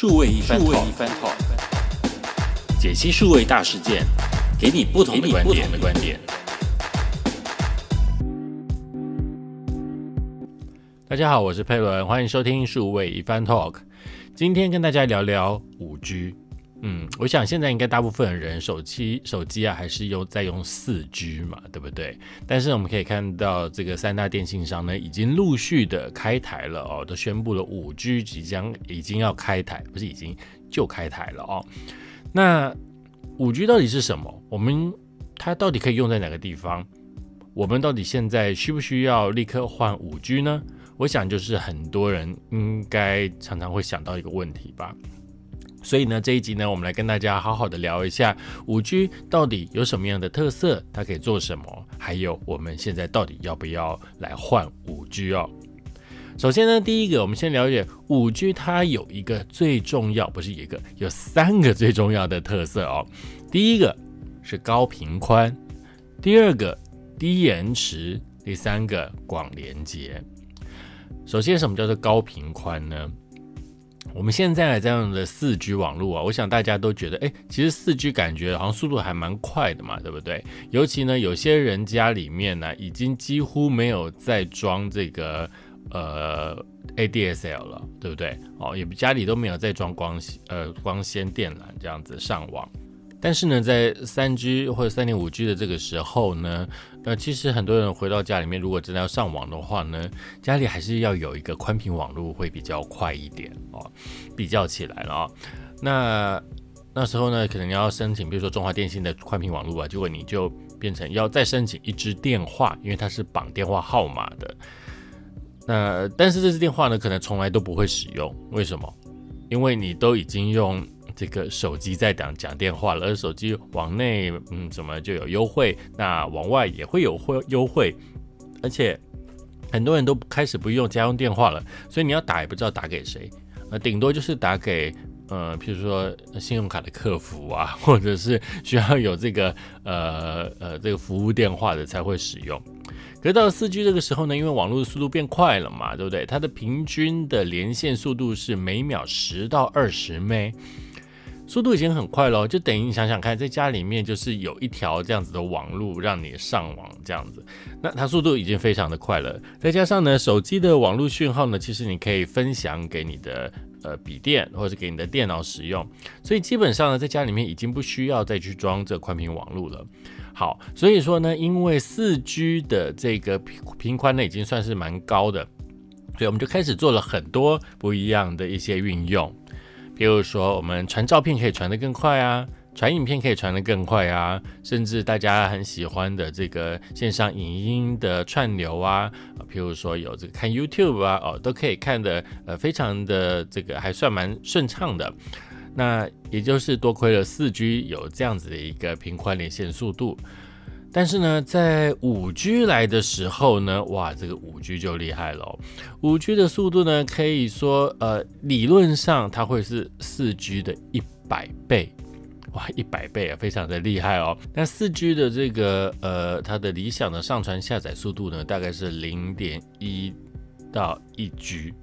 数位一番 talk，解析数位大事件，给你不同的观点。观点。大家好，我是佩伦，欢迎收听数位一番 talk。今天跟大家聊聊五 G。嗯，我想现在应该大部分人手机手机啊还是用在用四 G 嘛，对不对？但是我们可以看到，这个三大电信商呢已经陆续的开台了哦，都宣布了五 G 即将已经要开台，不是已经就开台了哦。那五 G 到底是什么？我们它到底可以用在哪个地方？我们到底现在需不需要立刻换五 G 呢？我想就是很多人应该常常会想到一个问题吧。所以呢，这一集呢，我们来跟大家好好的聊一下五 G 到底有什么样的特色，它可以做什么，还有我们现在到底要不要来换五 G 哦。首先呢，第一个，我们先了解五 G，它有一个最重要，不是一个，有三个最重要的特色哦。第一个是高频宽，第二个低延迟，第三个广连接。首先，什么叫做高频宽呢？我们现在这样的四 G 网络啊，我想大家都觉得，哎，其实四 G 感觉好像速度还蛮快的嘛，对不对？尤其呢，有些人家里面呢，已经几乎没有再装这个呃 ADSL 了，对不对？哦，也不家里都没有再装光呃光纤电缆这样子上网。但是呢，在三 G 或者三点五 G 的这个时候呢，呃，其实很多人回到家里面，如果真的要上网的话呢，家里还是要有一个宽频网络会比较快一点哦。比较起来了啊，那那时候呢，可能要申请，比如说中华电信的宽频网络啊，结果你就变成要再申请一支电话，因为它是绑电话号码的。那但是这支电话呢，可能从来都不会使用，为什么？因为你都已经用。这个手机在讲讲电话了，而手机往内嗯怎么就有优惠，那往外也会有会优惠，而且很多人都开始不用家用电话了，所以你要打也不知道打给谁，呃顶多就是打给呃譬如说信用卡的客服啊，或者是需要有这个呃呃这个服务电话的才会使用。可是到了四 G 这个时候呢，因为网络的速度变快了嘛，对不对？它的平均的连线速度是每秒十到二十 m 速度已经很快了，就等于你想想看，在家里面就是有一条这样子的网路让你上网这样子，那它速度已经非常的快了。再加上呢，手机的网络讯号呢，其实你可以分享给你的呃笔电或者给你的电脑使用，所以基本上呢，在家里面已经不需要再去装这宽频网络了。好，所以说呢，因为四 G 的这个频频宽呢已经算是蛮高的，所以我们就开始做了很多不一样的一些运用。比如说，我们传照片可以传得更快啊，传影片可以传得更快啊，甚至大家很喜欢的这个线上影音的串流啊，譬如说有这个看 YouTube 啊，哦，都可以看的，呃，非常的这个还算蛮顺畅的。那也就是多亏了四 G 有这样子的一个频宽连线速度。但是呢，在五 G 来的时候呢，哇，这个五 G 就厉害了。五 G 的速度呢，可以说，呃，理论上它会是四 G 的一百倍，哇，一百倍啊，非常的厉害哦。那四 G 的这个，呃，它的理想的上传下载速度呢，大概是零点一到一 G。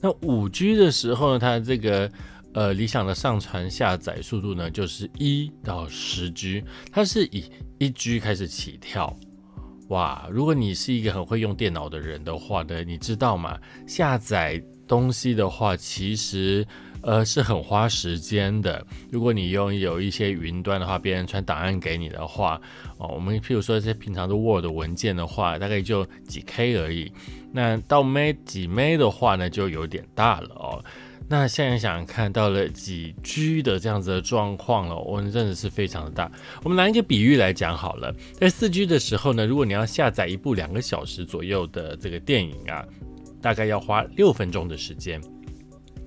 那五 G 的时候呢，它这个。呃，理想的上传下载速度呢，就是一到十 G，它是以一 G 开始起跳。哇，如果你是一个很会用电脑的人的话呢，你知道吗？下载东西的话，其实呃是很花时间的。如果你用有一些云端的话，别人传档案给你的话，哦，我们譬如说一些平常的 Word 文件的话，大概就几 K 而已。那到 M 几 M 的话呢，就有点大了哦。那现在想看到了几 G 的这样子的状况了，我们真的是非常的大。我们拿一个比喻来讲好了，在四 G 的时候呢，如果你要下载一部两个小时左右的这个电影啊，大概要花六分钟的时间。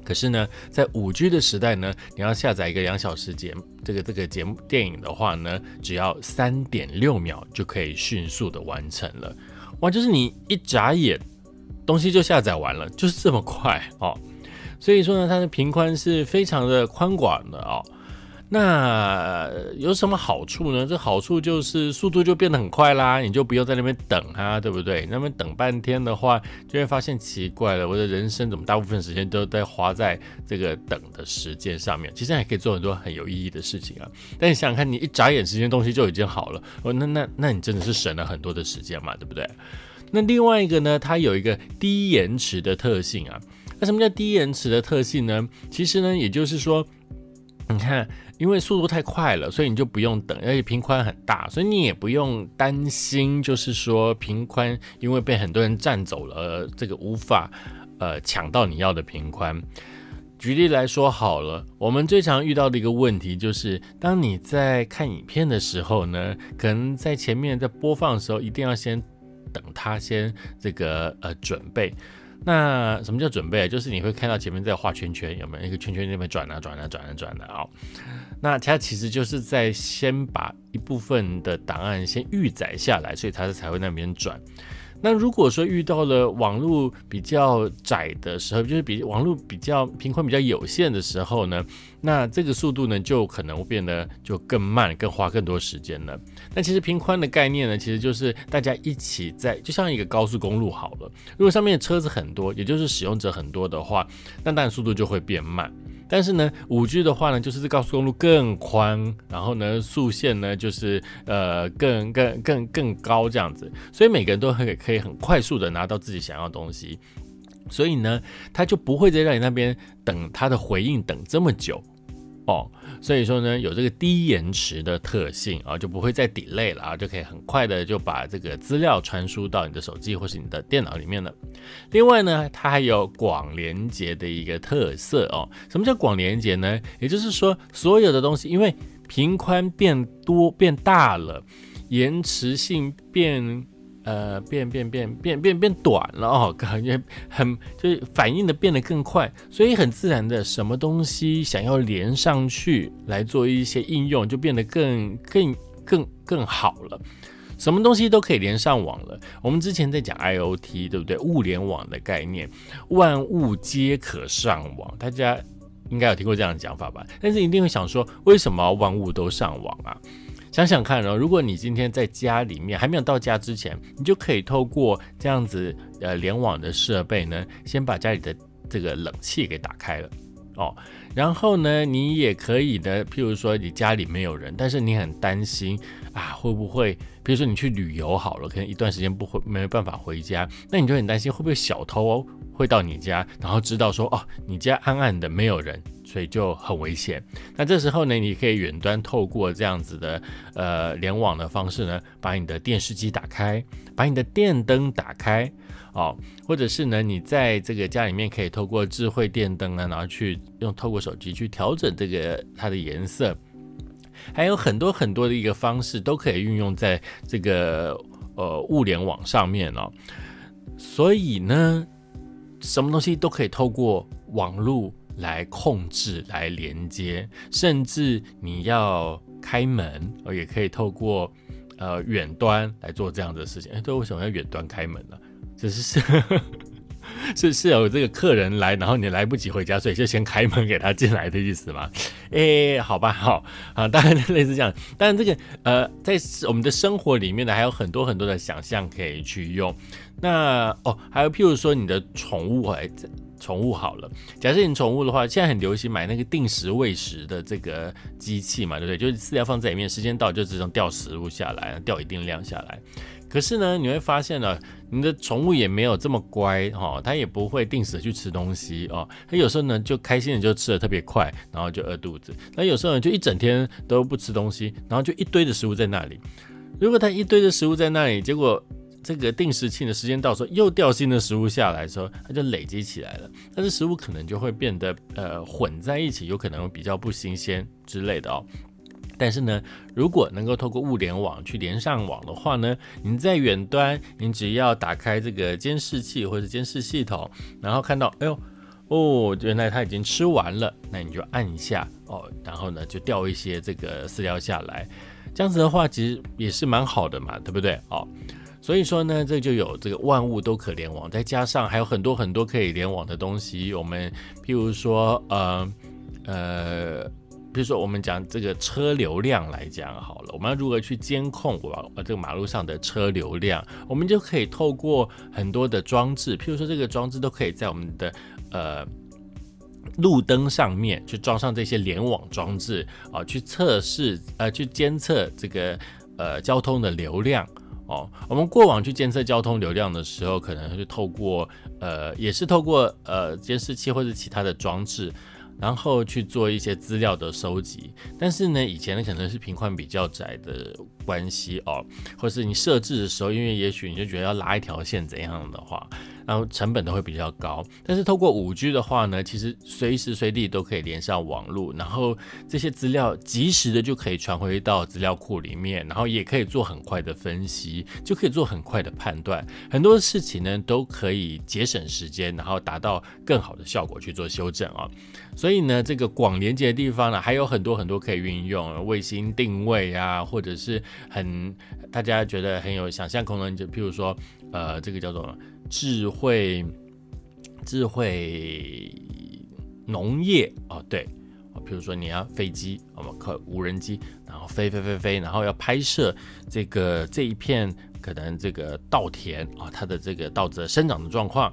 可是呢，在五 G 的时代呢，你要下载一个两小时节这个这个节目电影的话呢，只要三点六秒就可以迅速的完成了。哇，就是你一眨眼，东西就下载完了，就是这么快哦。所以说呢，它的频宽是非常的宽广的哦。那有什么好处呢？这好处就是速度就变得很快啦，你就不用在那边等啊，对不对？那么等半天的话，就会发现奇怪了，我的人生怎么大部分时间都在花在这个等的时间上面？其实还可以做很多很有意义的事情啊。但你想想看，你一眨眼时间东西就已经好了，哦，那那那你真的是省了很多的时间嘛，对不对？那另外一个呢，它有一个低延迟的特性啊。那什么叫低延迟的特性呢？其实呢，也就是说，你看。因为速度太快了，所以你就不用等，而且频宽很大，所以你也不用担心，就是说频宽因为被很多人占走了，这个无法呃抢到你要的频宽。举例来说好了，我们最常遇到的一个问题就是，当你在看影片的时候呢，可能在前面在播放的时候，一定要先等它先这个呃准备。那什么叫准备？就是你会看到前面在画圈圈，有没有一个圈圈那边转啊转啊转啊转的啊？那它其实就是在先把一部分的档案先预载下来，所以它才会那边转。那如果说遇到了网络比较窄的时候，就是比网络比较频宽比较有限的时候呢，那这个速度呢就可能变得就更慢，更花更多时间了。那其实频宽的概念呢，其实就是大家一起在，就像一个高速公路好了，如果上面的车子很多，也就是使用者很多的话，那当然速度就会变慢。但是呢，五 G 的话呢，就是这高速公路更宽，然后呢，速线呢就是呃更更更更高这样子，所以每个人都可可以很快速的拿到自己想要的东西，所以呢，他就不会再让你那边等他的回应等这么久。哦，所以说呢，有这个低延迟的特性啊，就不会再 delay 了啊，就可以很快的就把这个资料传输到你的手机或是你的电脑里面了。另外呢，它还有广连接的一个特色哦。什么叫广连接呢？也就是说，所有的东西因为频宽变多变大了，延迟性变。呃，变变变变变变短了哦，感觉很就是反应的变得更快，所以很自然的，什么东西想要连上去来做一些应用，就变得更更更更好了。什么东西都可以连上网了。我们之前在讲 IOT，对不对？物联网的概念，万物皆可上网，大家应该有听过这样的讲法吧？但是一定会想说，为什么万物都上网啊？想想看哦，如果你今天在家里面还没有到家之前，你就可以透过这样子呃联网的设备呢，先把家里的这个冷气给打开了。哦，然后呢，你也可以的，譬如说你家里没有人，但是你很担心啊，会不会，比如说你去旅游好了，可能一段时间不回，没办法回家，那你就很担心会不会小偷哦会到你家，然后知道说哦，你家暗暗的没有人。所以就很危险。那这时候呢，你可以远端透过这样子的呃联网的方式呢，把你的电视机打开，把你的电灯打开，哦，或者是呢，你在这个家里面可以透过智慧电灯呢，然后去用透过手机去调整这个它的颜色，还有很多很多的一个方式都可以运用在这个呃物联网上面哦。所以呢，什么东西都可以透过网络。来控制、来连接，甚至你要开门，哦，也可以透过呃远端来做这样的事情。哎，对，为什么要远端开门呢？只是 是是是有这个客人来，然后你来不及回家，所以就先开门给他进来的意思吗？哎，好吧，好啊，当然类似这样。当然这个呃，在我们的生活里面呢，还有很多很多的想象可以去用。那哦，还有譬如说你的宠物哎。宠物好了，假设你宠物的话，现在很流行买那个定时喂食的这个机器嘛，对不对？就是饲料放在里面，时间到就自动掉食物下来，掉一定量下来。可是呢，你会发现呢，你的宠物也没有这么乖哈，它也不会定时去吃东西哦。它有时候呢就开心的就吃的特别快，然后就饿肚子。那有时候呢就一整天都不吃东西，然后就一堆的食物在那里。如果它一堆的食物在那里，结果。这个定时器的时间到时候又掉新的食物下来的时候，它就累积起来了，但是食物可能就会变得呃混在一起，有可能比较不新鲜之类的哦。但是呢，如果能够透过物联网去连上网的话呢，你在远端，你只要打开这个监视器或者监视系统，然后看到，哎呦，哦，原来它已经吃完了，那你就按一下哦，然后呢就掉一些这个饲料下来，这样子的话其实也是蛮好的嘛，对不对？哦。所以说呢，这就有这个万物都可联网，再加上还有很多很多可以联网的东西。我们譬如说，呃呃，比如说我们讲这个车流量来讲好了，我们要如何去监控我呃这个马路上的车流量？我们就可以透过很多的装置，譬如说这个装置都可以在我们的呃路灯上面去装上这些联网装置啊，去测试呃去监测这个呃交通的流量。哦，我们过往去监测交通流量的时候，可能是透过呃，也是透过呃监视器或者其他的装置，然后去做一些资料的收集。但是呢，以前呢可能是频宽比较窄的关系哦，或是你设置的时候，因为也许你就觉得要拉一条线怎样的话。然后成本都会比较高，但是透过五 G 的话呢，其实随时随地都可以连上网络，然后这些资料及时的就可以传回到资料库里面，然后也可以做很快的分析，就可以做很快的判断，很多事情呢都可以节省时间，然后达到更好的效果去做修正啊。所以呢，这个广连接的地方呢，还有很多很多可以运用，卫星定位啊，或者是很大家觉得很有想象空间，就譬如说，呃，这个叫做。智慧，智慧农业哦，对啊，比如说你要飞机，我们靠无人机，然后飞飞飞飞，然后要拍摄这个这一片可能这个稻田啊，它的这个稻子生长的状况。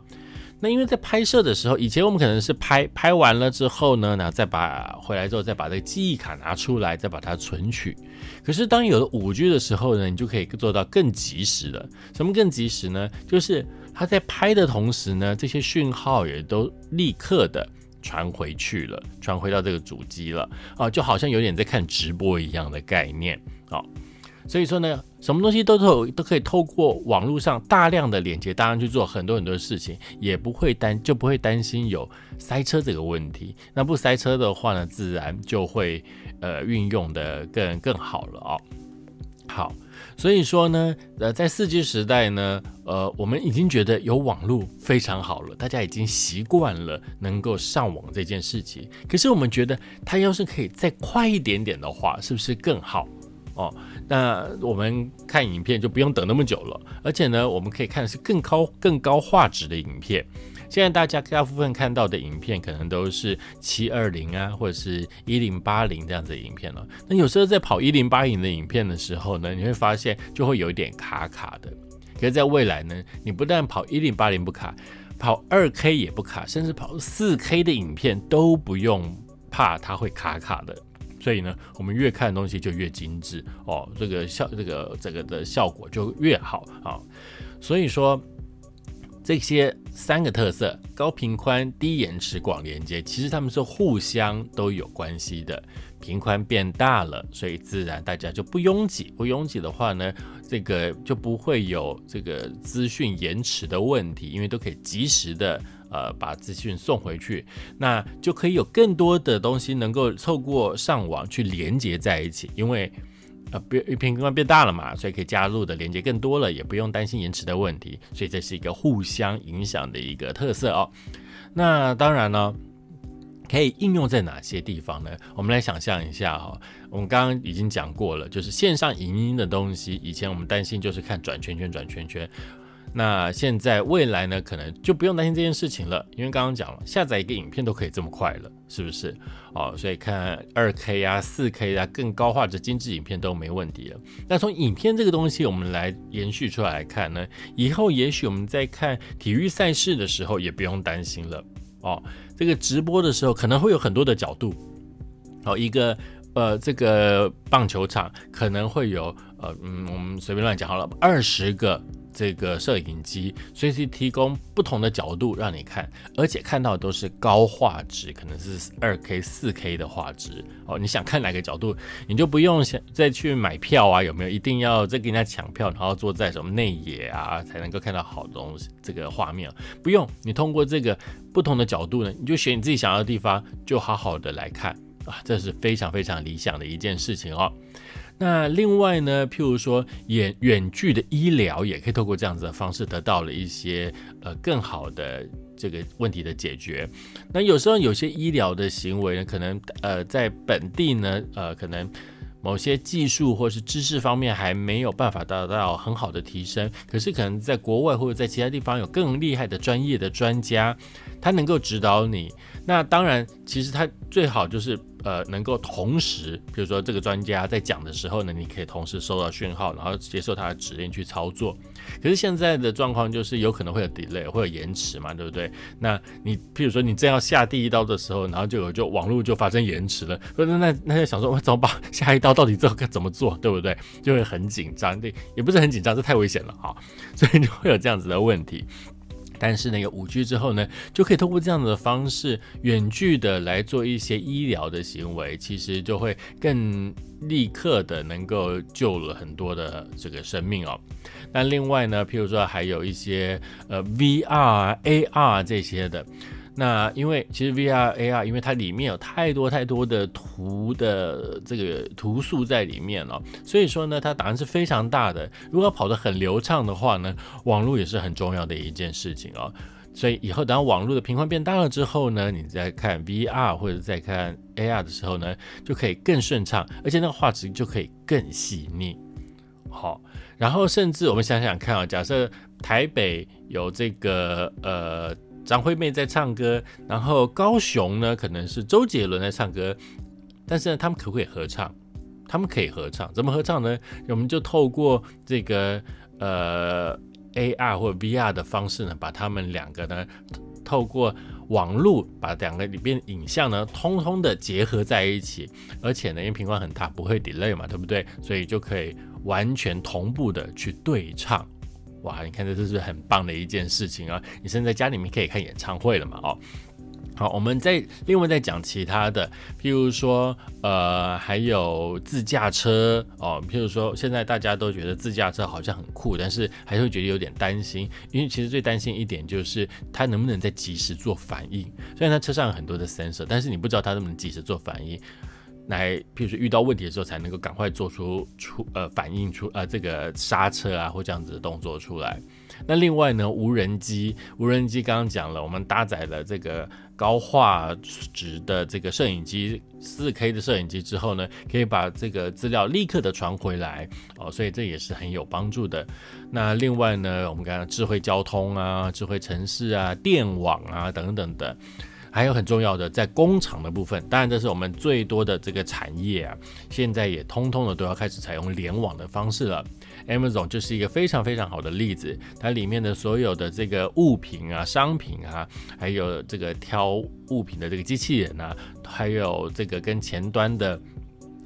那因为在拍摄的时候，以前我们可能是拍拍完了之后呢，然后再把回来之后再把这个记忆卡拿出来，再把它存取。可是当有了五 G 的时候呢，你就可以做到更及时了。什么更及时呢？就是它在拍的同时呢，这些讯号也都立刻的传回去了，传回到这个主机了啊，就好像有点在看直播一样的概念啊。所以说呢，什么东西都都都可以透过网络上大量的连接，当然去做很多很多事情，也不会担就不会担心有塞车这个问题。那不塞车的话呢，自然就会呃运用的更更好了哦。好，所以说呢，呃，在四 G 时代呢，呃，我们已经觉得有网络非常好了，大家已经习惯了能够上网这件事情。可是我们觉得，它要是可以再快一点点的话，是不是更好？哦，那我们看影片就不用等那么久了，而且呢，我们可以看的是更高、更高画质的影片。现在大家大部分看到的影片可能都是七二零啊，或者是一零八零这样子的影片了。那有时候在跑一零八零的影片的时候呢，你会发现就会有一点卡卡的。可是在未来呢，你不但跑一零八零不卡，跑二 K 也不卡，甚至跑四 K 的影片都不用怕它会卡卡的。所以呢，我们越看东西就越精致哦，这个效这个这个的效果就越好啊。所以说这些三个特色：高频宽、低延迟、广连接，其实他们是互相都有关系的。频宽变大了，所以自然大家就不拥挤。不拥挤的话呢，这个就不会有这个资讯延迟的问题，因为都可以及时的。呃，把资讯送回去，那就可以有更多的东西能够透过上网去连接在一起，因为呃变频宽变大了嘛，所以可以加入的连接更多了，也不用担心延迟的问题，所以这是一个互相影响的一个特色哦。那当然呢，可以应用在哪些地方呢？我们来想象一下哈，我们刚刚已经讲过了，就是线上影音的东西，以前我们担心就是看转圈圈转圈圈。那现在未来呢，可能就不用担心这件事情了，因为刚刚讲了，下载一个影片都可以这么快了，是不是？哦，所以看二 K 啊、四 K 啊、更高画质精致影片都没问题了。那从影片这个东西，我们来延续出来看呢，以后也许我们在看体育赛事的时候，也不用担心了。哦，这个直播的时候可能会有很多的角度。哦，一个呃，这个棒球场可能会有呃，嗯，我们随便乱讲好了，二十个。这个摄影机随时提供不同的角度让你看，而且看到的都是高画质，可能是二 K、四 K 的画质哦。你想看哪个角度，你就不用想再去买票啊，有没有一定要再跟人家抢票，然后坐在什么内野啊才能够看到好东西这个画面？不用，你通过这个不同的角度呢，你就选你自己想要的地方，就好好的来看啊，这是非常非常理想的一件事情哦。那另外呢，譬如说远远距的医疗，也可以透过这样子的方式得到了一些呃更好的这个问题的解决。那有时候有些医疗的行为呢，可能呃在本地呢，呃可能某些技术或是知识方面还没有办法达到很好的提升，可是可能在国外或者在其他地方有更厉害的专业的专家，他能够指导你。那当然，其实他最好就是呃能够同时，比如说这个专家在讲的时候呢，你可以同时收到讯号，然后接受他的指令去操作。可是现在的状况就是有可能会有 delay，会有延迟嘛，对不对？那你譬如说你正要下第一刀的时候，然后就有就网络就发生延迟了，那那那就想说我怎么办？下一刀到底这该怎么做，对不对？就会很紧张，对，也不是很紧张，这太危险了啊，所以就会有这样子的问题。但是那个五 G 之后呢，就可以通过这样的方式远距的来做一些医疗的行为，其实就会更立刻的能够救了很多的这个生命哦。那另外呢，譬如说还有一些呃 VR、AR 这些的。那因为其实 VR AR，因为它里面有太多太多的图的这个图素在里面了，所以说呢，它当然是非常大的。如果跑得很流畅的话呢，网络也是很重要的一件事情哦。所以以后当网络的频宽变大了之后呢，你再看 VR 或者再看 AR 的时候呢，就可以更顺畅，而且那个画质就可以更细腻。好，然后甚至我们想想看啊，假设台北有这个呃。张惠妹在唱歌，然后高雄呢可能是周杰伦在唱歌，但是呢他们可不可以合唱？他们可以合唱，怎么合唱呢？我们就透过这个呃 AR 或者 VR 的方式呢，把他们两个呢透过网络把两个里边影像呢通通的结合在一起，而且呢因为屏幕很大，不会 delay 嘛，对不对？所以就可以完全同步的去对唱。哇，你看这这是很棒的一件事情啊！你现在家里面可以看演唱会了嘛？哦，好，我们再另外再讲其他的，譬如说，呃，还有自驾车哦，譬如说，现在大家都觉得自驾车好像很酷，但是还是会觉得有点担心，因为其实最担心一点就是它能不能在及时做反应。虽然它车上有很多的 sensor，但是你不知道它能不能及时做反应。来，譬如说遇到问题的时候，才能够赶快做出出呃反应出呃这个刹车啊或这样子的动作出来。那另外呢，无人机，无人机刚刚讲了，我们搭载了这个高画质的这个摄影机，四 K 的摄影机之后呢，可以把这个资料立刻的传回来哦，所以这也是很有帮助的。那另外呢，我们刚刚智慧交通啊、智慧城市啊、电网啊等等的。还有很重要的，在工厂的部分，当然这是我们最多的这个产业啊，现在也通通的都要开始采用联网的方式了。Amazon 就是一个非常非常好的例子，它里面的所有的这个物品啊、商品啊，还有这个挑物品的这个机器人啊，还有这个跟前端的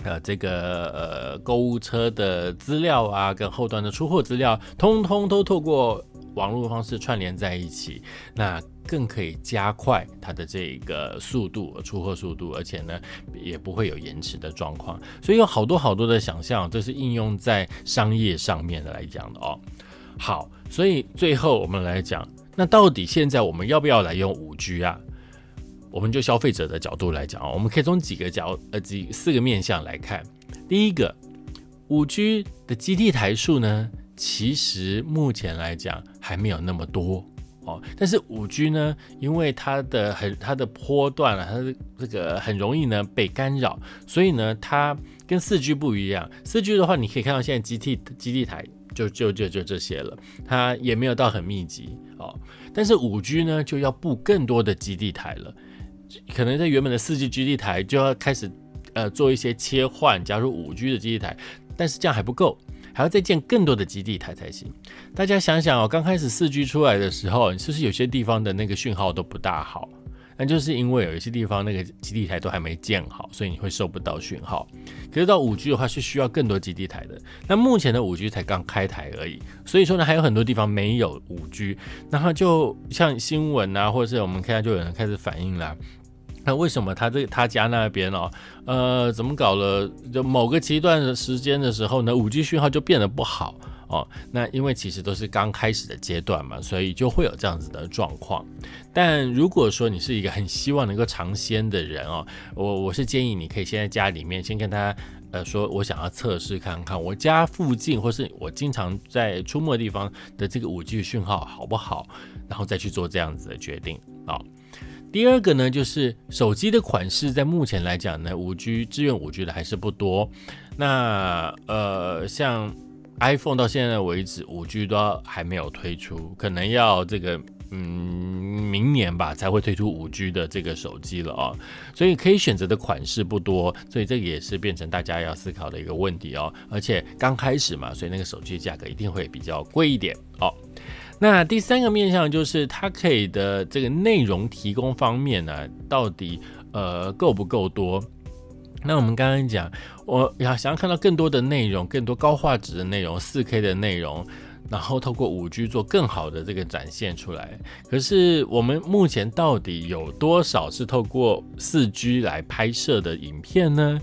呃这个呃购物车的资料啊，跟后端的出货资料，通通都透过。网络方式串联在一起，那更可以加快它的这个速度出货速度，而且呢也不会有延迟的状况。所以有好多好多的想象，这是应用在商业上面的来讲的哦。好，所以最后我们来讲，那到底现在我们要不要来用五 G 啊？我们就消费者的角度来讲哦，我们可以从几个角呃几四个面向来看。第一个，五 G 的基地台数呢？其实目前来讲还没有那么多哦，但是五 G 呢，因为它的很它的波段啊，它的这个很容易呢被干扰，所以呢它跟四 G 不一样。四 G 的话，你可以看到现在基地基地台就就就就这些了，它也没有到很密集哦。但是五 G 呢就要布更多的基地台了，可能在原本的四 G 基地台就要开始呃做一些切换，加入五 G 的基地台，但是这样还不够。还要再建更多的基地台才行。大家想想哦，刚开始四 G 出来的时候，是不是有些地方的那个讯号都不大好？那就是因为有一些地方那个基地台都还没建好，所以你会收不到讯号。可是到五 G 的话，是需要更多基地台的。那目前的五 G 才刚开台而已，所以说呢，还有很多地方没有五 G。然后就像新闻啊，或者是我们看到就有人开始反映啦。那为什么他这他家那边哦，呃，怎么搞了？就某个阶段的时间的时候呢，五 G 讯号就变得不好哦。那因为其实都是刚开始的阶段嘛，所以就会有这样子的状况。但如果说你是一个很希望能够尝鲜的人哦，我我是建议你可以先在家里面先跟他呃说，我想要测试看看我家附近或是我经常在出没的地方的这个五 G 讯号好不好，然后再去做这样子的决定啊。第二个呢，就是手机的款式，在目前来讲呢，五 G 支援五 G 的还是不多。那呃，像 iPhone 到现在为止，五 G 都还没有推出，可能要这个嗯明年吧才会推出五 G 的这个手机了啊，所以可以选择的款式不多，所以这个也是变成大家要思考的一个问题哦。而且刚开始嘛，所以那个手机价格一定会比较贵一点哦。那第三个面向就是它可以的这个内容提供方面呢，到底呃够不够多？那我们刚刚讲，我要想要看到更多的内容，更多高画质的内容，四 K 的内容，然后透过五 G 做更好的这个展现出来。可是我们目前到底有多少是透过四 G 来拍摄的影片呢？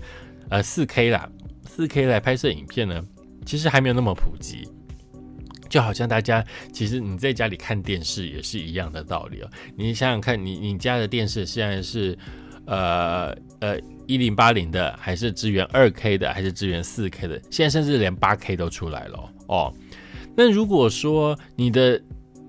呃，四 K 啦，四 K 来拍摄影片呢，其实还没有那么普及。就好像大家其实你在家里看电视也是一样的道理哦。你想想看，你你家的电视现在是呃呃。一零八零的，还是支援二 K 的，还是支援四 K 的？现在甚至连八 K 都出来了哦。那如果说你的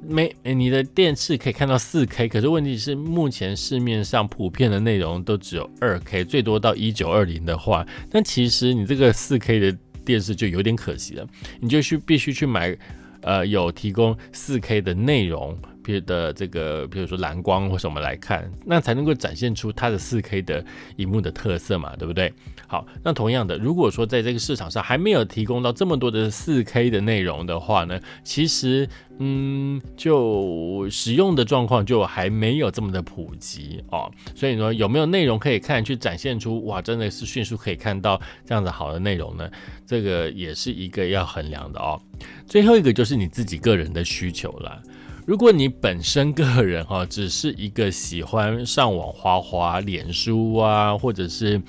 没你的电视可以看到四 K，可是问题是目前市面上普遍的内容都只有二 K，最多到一九二零的话，那其实你这个四 K 的电视就有点可惜了，你就去必须去买呃有提供四 K 的内容。别的这个，比如说蓝光或什么来看，那才能够展现出它的四 K 的荧幕的特色嘛，对不对？好，那同样的，如果说在这个市场上还没有提供到这么多的四 K 的内容的话呢，其实，嗯，就使用的状况就还没有这么的普及哦。所以说，有没有内容可以看，去展现出哇，真的是迅速可以看到这样子好的内容呢？这个也是一个要衡量的哦。最后一个就是你自己个人的需求了。如果你本身个人哈，只是一个喜欢上网滑滑脸书啊，或者是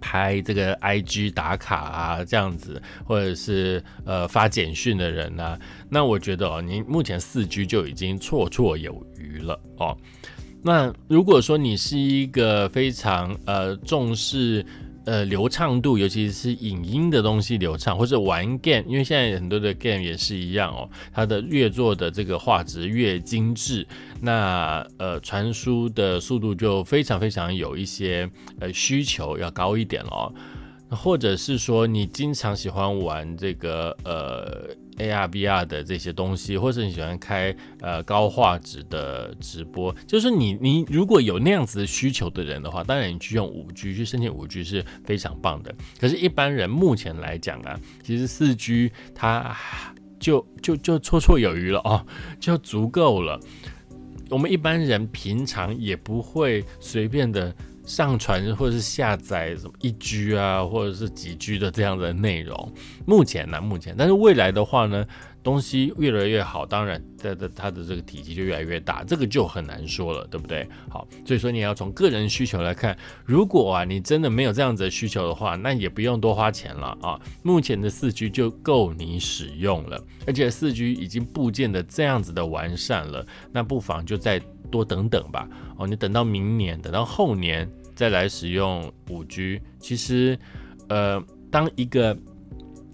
拍这个 IG 打卡啊这样子，或者是呃发简讯的人呢，那我觉得哦，你目前四 G 就已经绰绰有余了哦。那如果说你是一个非常呃重视。呃，流畅度，尤其是影音的东西流畅，或者玩 game，因为现在很多的 game 也是一样哦，它的越做的这个画质越精致，那呃传输的速度就非常非常有一些呃需求要高一点哦。或者是说你经常喜欢玩这个呃 AR VR 的这些东西，或者你喜欢开呃高画质的直播，就是你你如果有那样子的需求的人的话，当然你去用五 G 去申请五 G 是非常棒的。可是，一般人目前来讲啊，其实四 G 它就就就绰绰有余了哦，就足够了。我们一般人平常也不会随便的。上传或者是下载什么一 G 啊，或者是几 G 的这样的内容，目前呢，目前，但是未来的话呢，东西越来越好，当然它的它的这个体积就越来越大，这个就很难说了，对不对？好，所以说你要从个人需求来看，如果啊你真的没有这样子的需求的话，那也不用多花钱了啊，目前的四 G 就够你使用了，而且四 G 已经部件的这样子的完善了，那不妨就在多等等吧。哦，你等到明年，等到后年再来使用五 G，其实，呃，当一个。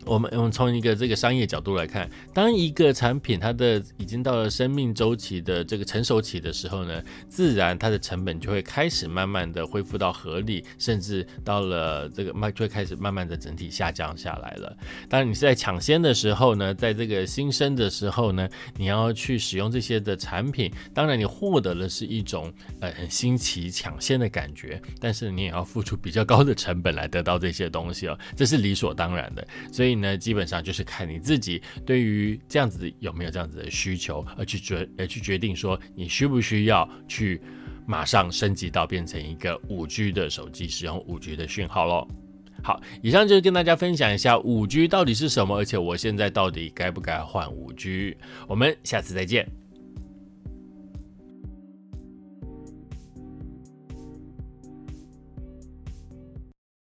我们我们从一个这个商业角度来看，当一个产品它的已经到了生命周期的这个成熟期的时候呢，自然它的成本就会开始慢慢的恢复到合理，甚至到了这个慢就会开始慢慢的整体下降下来了。当然你是在抢先的时候呢，在这个新生的时候呢，你要去使用这些的产品，当然你获得的是一种呃很新奇抢先的感觉，但是你也要付出比较高的成本来得到这些东西哦，这是理所当然的，所以。那基本上就是看你自己对于这样子有没有这样子的需求，而去决而去决定说你需不需要去马上升级到变成一个五 G 的手机，使用五 G 的讯号喽。好，以上就是跟大家分享一下五 G 到底是什么，而且我现在到底该不该换五 G？我们下次再见。